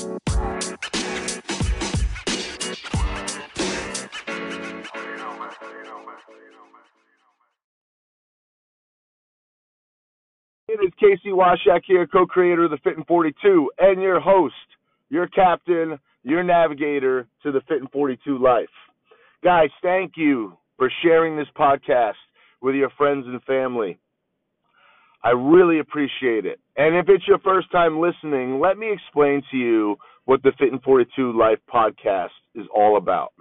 It is Casey Washak here, co-creator of the Fit in 42, and your host, your captain, your navigator to the Fit in 42 life. Guys, thank you for sharing this podcast with your friends and family. I really appreciate it. And if it's your first time listening, let me explain to you what the Fit in 42 Life podcast is all about.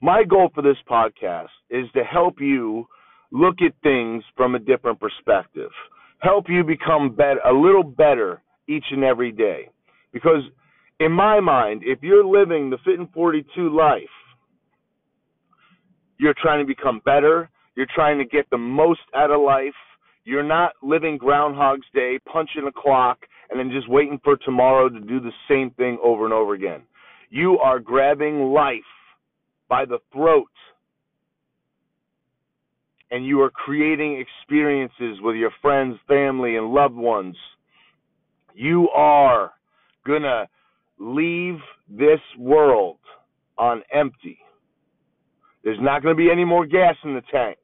My goal for this podcast is to help you look at things from a different perspective help you become better, a little better each and every day. Because in my mind, if you're living the Fit in 42 life, you're trying to become better. You're trying to get the most out of life. You're not living Groundhog's Day, punching a clock, and then just waiting for tomorrow to do the same thing over and over again. You are grabbing life by the throat and you are creating experiences with your friends, family, and loved ones, you are going to leave this world on empty. There's not going to be any more gas in the tank.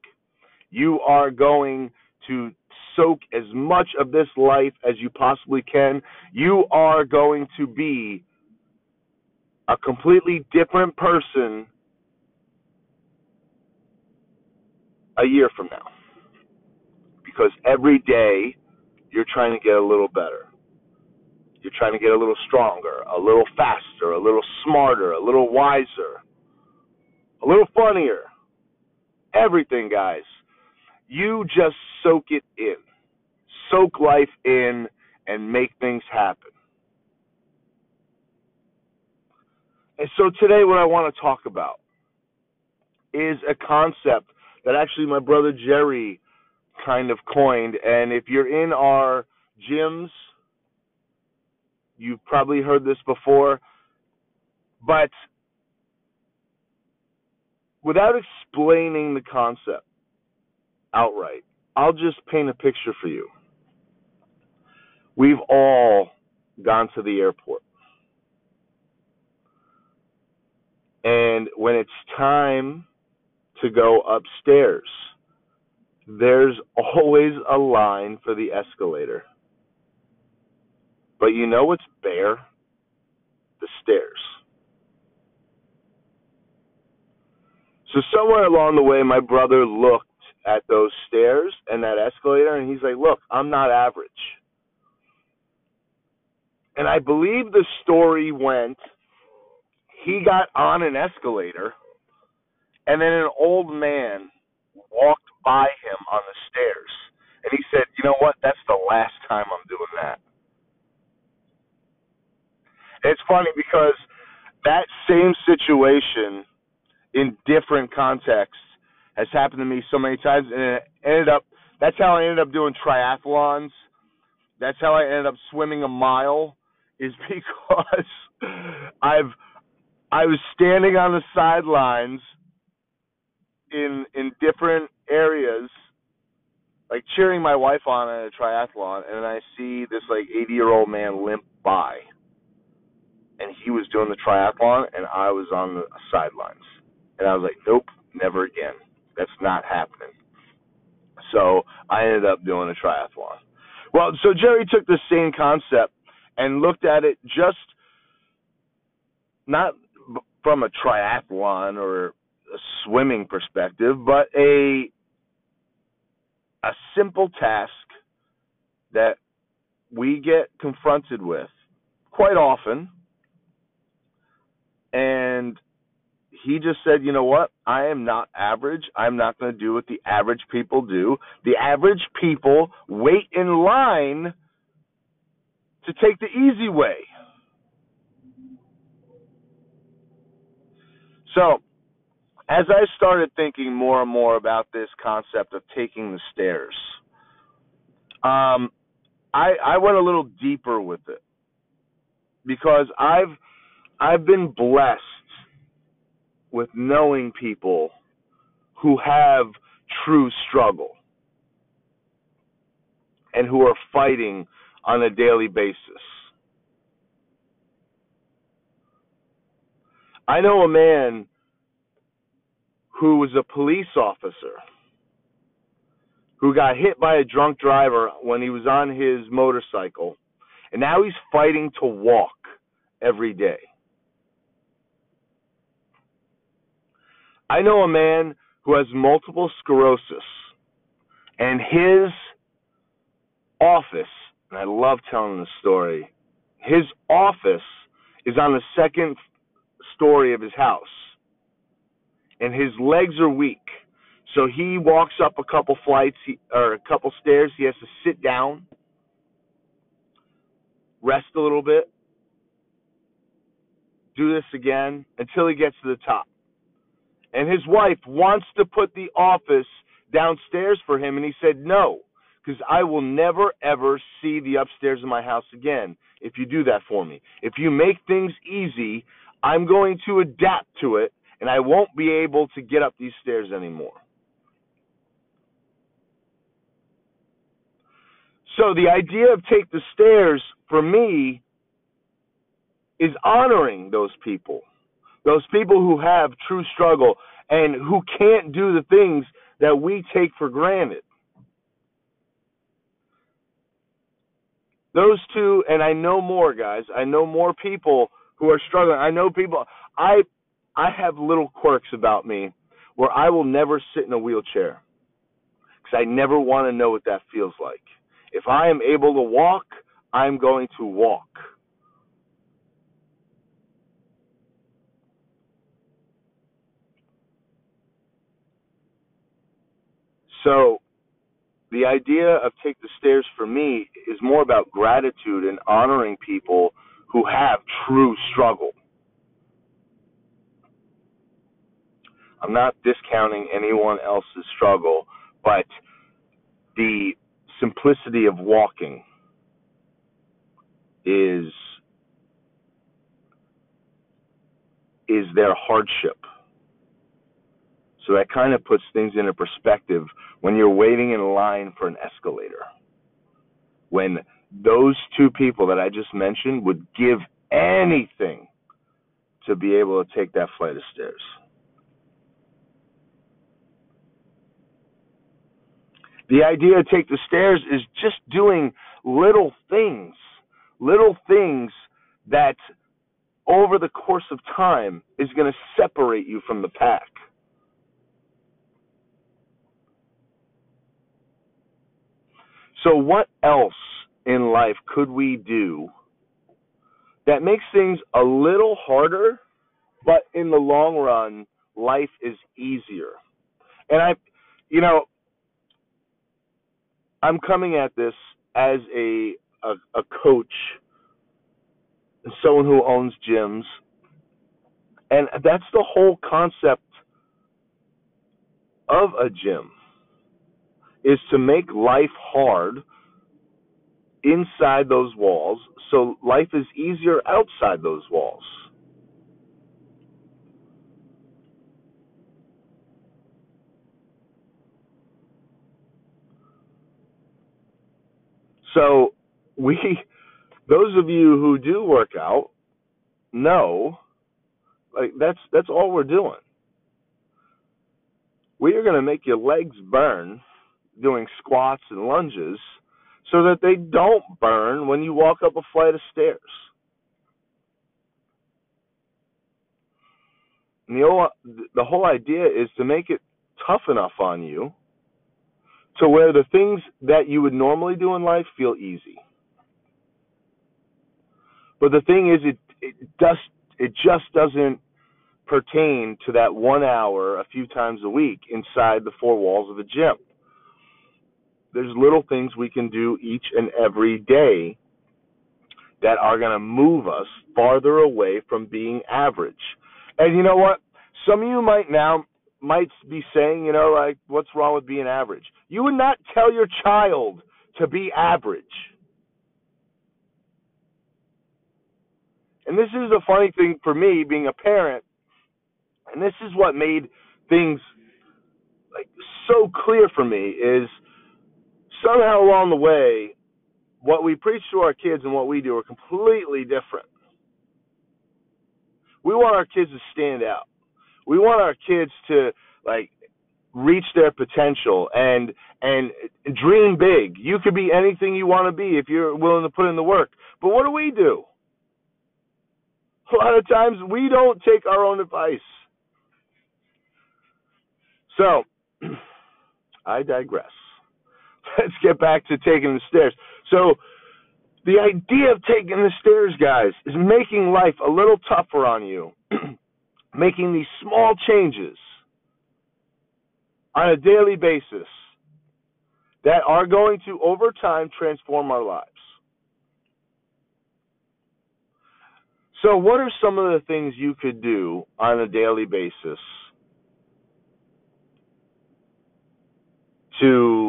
You are going to soak as much of this life as you possibly can. You are going to be a completely different person a year from now. Because every day you're trying to get a little better. You're trying to get a little stronger, a little faster, a little smarter, a little wiser, a little funnier. Everything, guys. You just soak it in. Soak life in and make things happen. And so today, what I want to talk about is a concept that actually my brother Gerry kind of coined. And if you're in our gyms, you've probably heard this before. But without explaining the concept outright, I'll just paint a picture for you. We've all gone to the airport. And when it's time to go upstairs. There's always a line for the escalator. But you know what's bare? The stairs. So somewhere along the way, my brother looked at those stairs and that escalator, and he's like, "Look, I'm not average." And I believe the story went, he got on an escalator and then an old man walked by him on the stairs. And he said, You know what? That's the last time I'm doing that. It's funny because that same situation in different contexts has happened to me so many times and it ended up that's how I ended up doing triathlons. That's how I ended up swimming a mile is because I've I was standing on the sidelines in in different areas, like cheering my wife on at a triathlon, and I see this like 80 year old man limp by, and he was doing the triathlon, and I was on the sidelines, and I was like, nope, never again. That's not happening. So I ended up doing a triathlon. Well, so Gerry took the same concept and looked at it just not from a triathlon or a swimming perspective, but a a simple task that we get confronted with quite often. And he just said, you know what? I am not average. I'm not going to do what the average people do. The average people wait in line to take the easy way. So, as I started thinking more and more about this concept of taking the stairs, um, I I went a little deeper with it because I've I've been blessed with knowing people who have true struggle and who are fighting on a daily basis. I know a man who was a police officer who got hit by a drunk driver when he was on his motorcycle, and now he's fighting to walk every day. I know a man who has multiple sclerosis, and his office, and I love telling the story, his office is on the second story of his house, and his legs are weak. So he walks up a couple flights or a couple stairs. He has to sit down, rest a little bit, do this again until he gets to the top. And his wife wants to put the office downstairs for him, and he said no, because I will never ever see the upstairs of my house again if you do that for me. If you make things easy, I'm going to adapt to it, and I won't be able to get up these stairs anymore. So the idea of take the stairs for me is honoring those people. Those people who have true struggle and who can't do the things that we take for granted. Those two and I know more guys. I know more people who are struggling. I know people I I have little quirks about me where I will never sit in a wheelchair cuz I never want to know what that feels like. If I am able to walk, I'm going to walk. So, the idea of take the stairs for me is more about gratitude and honoring people who have true struggle. I'm not discounting anyone else's struggle, but the simplicity of walking is is their hardship. So that kind of puts things into perspective when you're waiting in line for an escalator. When those two people that I just mentioned would give anything to be able to take that flight of stairs. The idea to take the stairs is just doing little things, little things that over the course of time is going to separate you from the pack. So, what else in life could we do that makes things a little harder, but in the long run, life is easier? And I, you know, I'm coming at this as a a, a coach, someone who owns gyms, and that's the whole concept of a gym is to make life hard inside those walls so life is easier outside those walls. So we those of you who do work out know like that's that's all we're doing. We are going to make your legs burn doing squats and lunges so that they don't burn when you walk up a flight of stairs. And the whole, the whole idea is to make it tough enough on you to where the things that you would normally do in life feel easy. But the thing is, it it just it just doesn't pertain to that one hour a few times a week inside the four walls of a gym. There's little things we can do each and every day that are going to move us farther away from being average. And you know what? Some of you might now might be saying, you know, like, what's wrong with being average? You would not tell your child to be average. And this is a funny thing for me being a parent, and this is what made things like so clear for me is somehow along the way, what we preach to our kids and what we do are completely different. We want our kids to stand out. We want our kids to like reach their potential and and dream big. You could be anything you want to be if you're willing to put in the work. But what do we do? A lot of times we don't take our own advice. So, I digress. Let's get back to taking the stairs. So, the idea of taking the stairs, guys, is making life a little tougher on you, making these small changes on a daily basis that are going to, over time, transform our lives. So, what are some of the things you could do on a daily basis to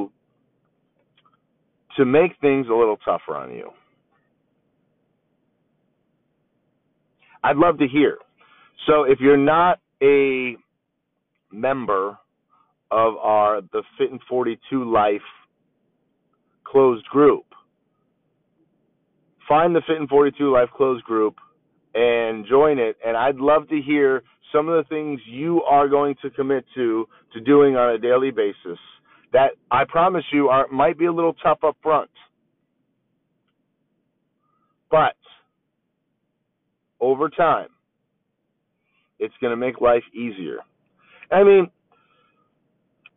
to make things a little tougher on you? I'd love to hear. So, if you're not a member of our the Fit in 42 Life closed group. Find the Fit in 42 Life closed group and join it. And I'd love to hear some of the things you are going to commit to to doing on a daily basis. That I promise you are might be a little tough up front, but over time, it's going to make life easier. I mean,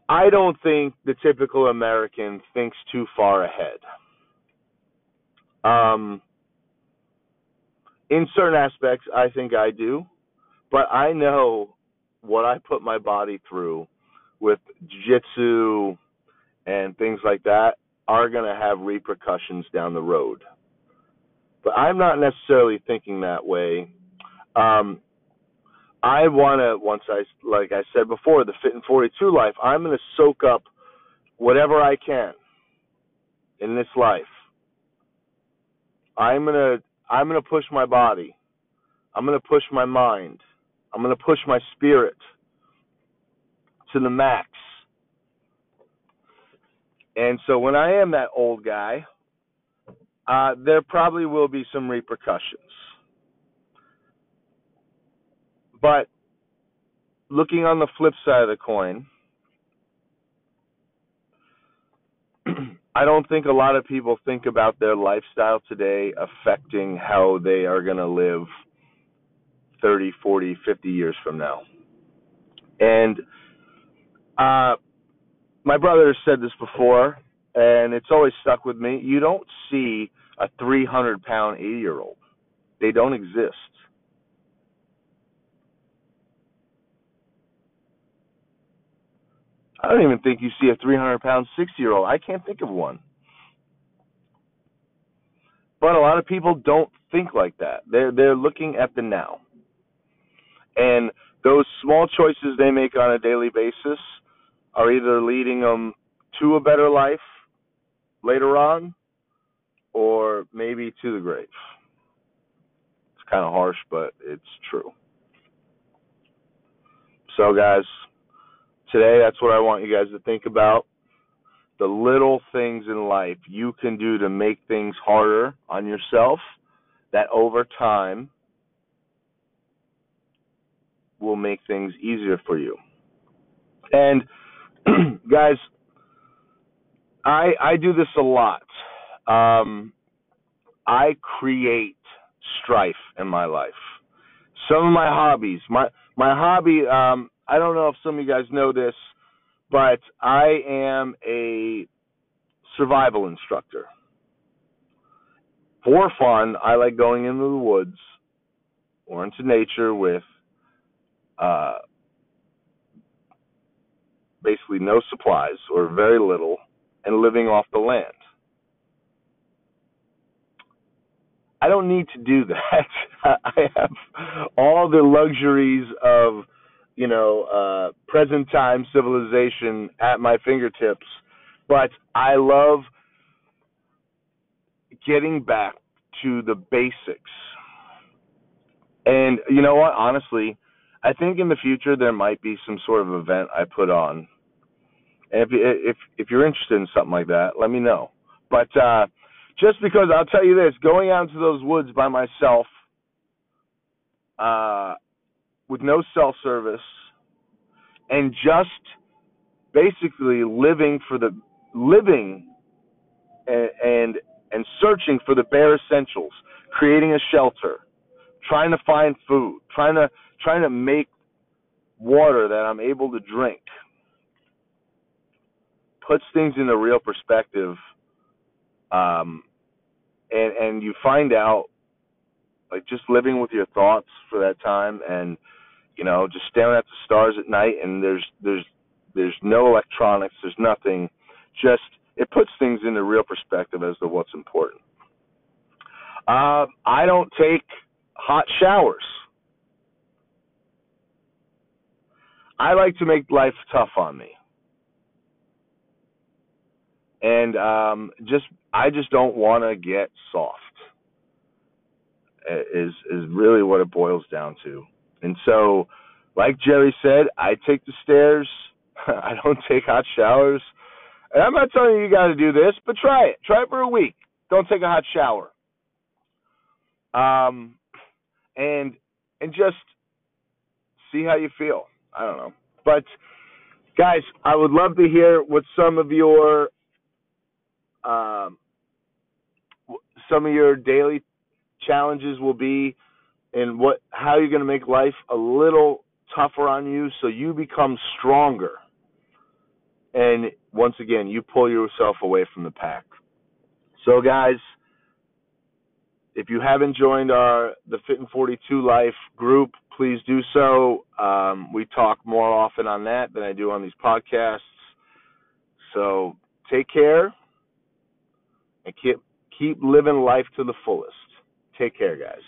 I don't think the typical American thinks too far ahead. Um, in certain aspects, I think I do, but I know what I put my body through with jiu-jitsu and things like that are going to have repercussions down the road. But I'm not necessarily thinking that way. Um, I want to once I like I said before the fit in 42 life I'm going to soak up whatever I can in this life. I'm going to I'm going to push my body. I'm going to push my mind. I'm going to push my spirit to the max. And so when I am that old guy, uh, there probably will be some repercussions. But looking on the flip side of the coin, I don't think a lot of people think about their lifestyle today affecting how they are going to live 30, 40, 50 years from now. And uh, my brother has said this before, and it's always stuck with me. You don't see a 300 pound 80 year old, they don't exist. I don't even think you see a 300 pound 60 year old. I can't think of one. But a lot of people don't think like that. They're they're looking at the now. And those small choices they make on a daily basis are either leading them to a better life later on or maybe to the grave. It's kind of harsh, but it's true. So guys, today, that's what I want you guys to think about. The little things in life you can do to make things harder on yourself that over time will make things easier for you. And guys, I I do this a lot. Um, I create strife in my life. Some of my hobbies, my my hobby, um, I don't know if some of you guys know this, but I am a survival instructor. For fun, I like going into the woods or into nature with uh, basically no supplies or very little and living off the land. I don't need to do that. I have all the luxuries of you know, uh, present time civilization at my fingertips. But I love getting back to the basics. And you know what? Honestly, I think in the future there might be some sort of event I put on. If if if you're interested in something like that, let me know. But uh, just because I'll tell you this, going out into those woods by myself uh, with no cell service and just basically living for the living and, and and searching for the bare essentials, creating a shelter, trying to find food, trying to trying to make water that I'm able to drink. Puts things into real perspective. Um, and and you find out like just living with your thoughts for that time and you know just staring at the stars at night and there's there's there's no electronics there's nothing. Just it puts things into real perspective as to what's important. Uh, i don't take hot showers. I like to make life tough on me and um just i just don't want to get soft is is really what it boils down to. And so, like Gerry said, I take the stairs. I don't take hot showers. And I'm not telling you you got to do this, but try it. Try it for a week. Don't take a hot shower. Um, and and just see how you feel. I don't know, but guys, I would love to hear what some of your um, some of your daily challenges will be and what how you're going to make life a little tougher on you so you become stronger. And once again you pull yourself away from the pack. So guys if you haven't joined our the fit in 42 life group please do so. Um, we talk more often on that than i do on these podcasts. So take care and keep keep living life to the fullest Take care, guys.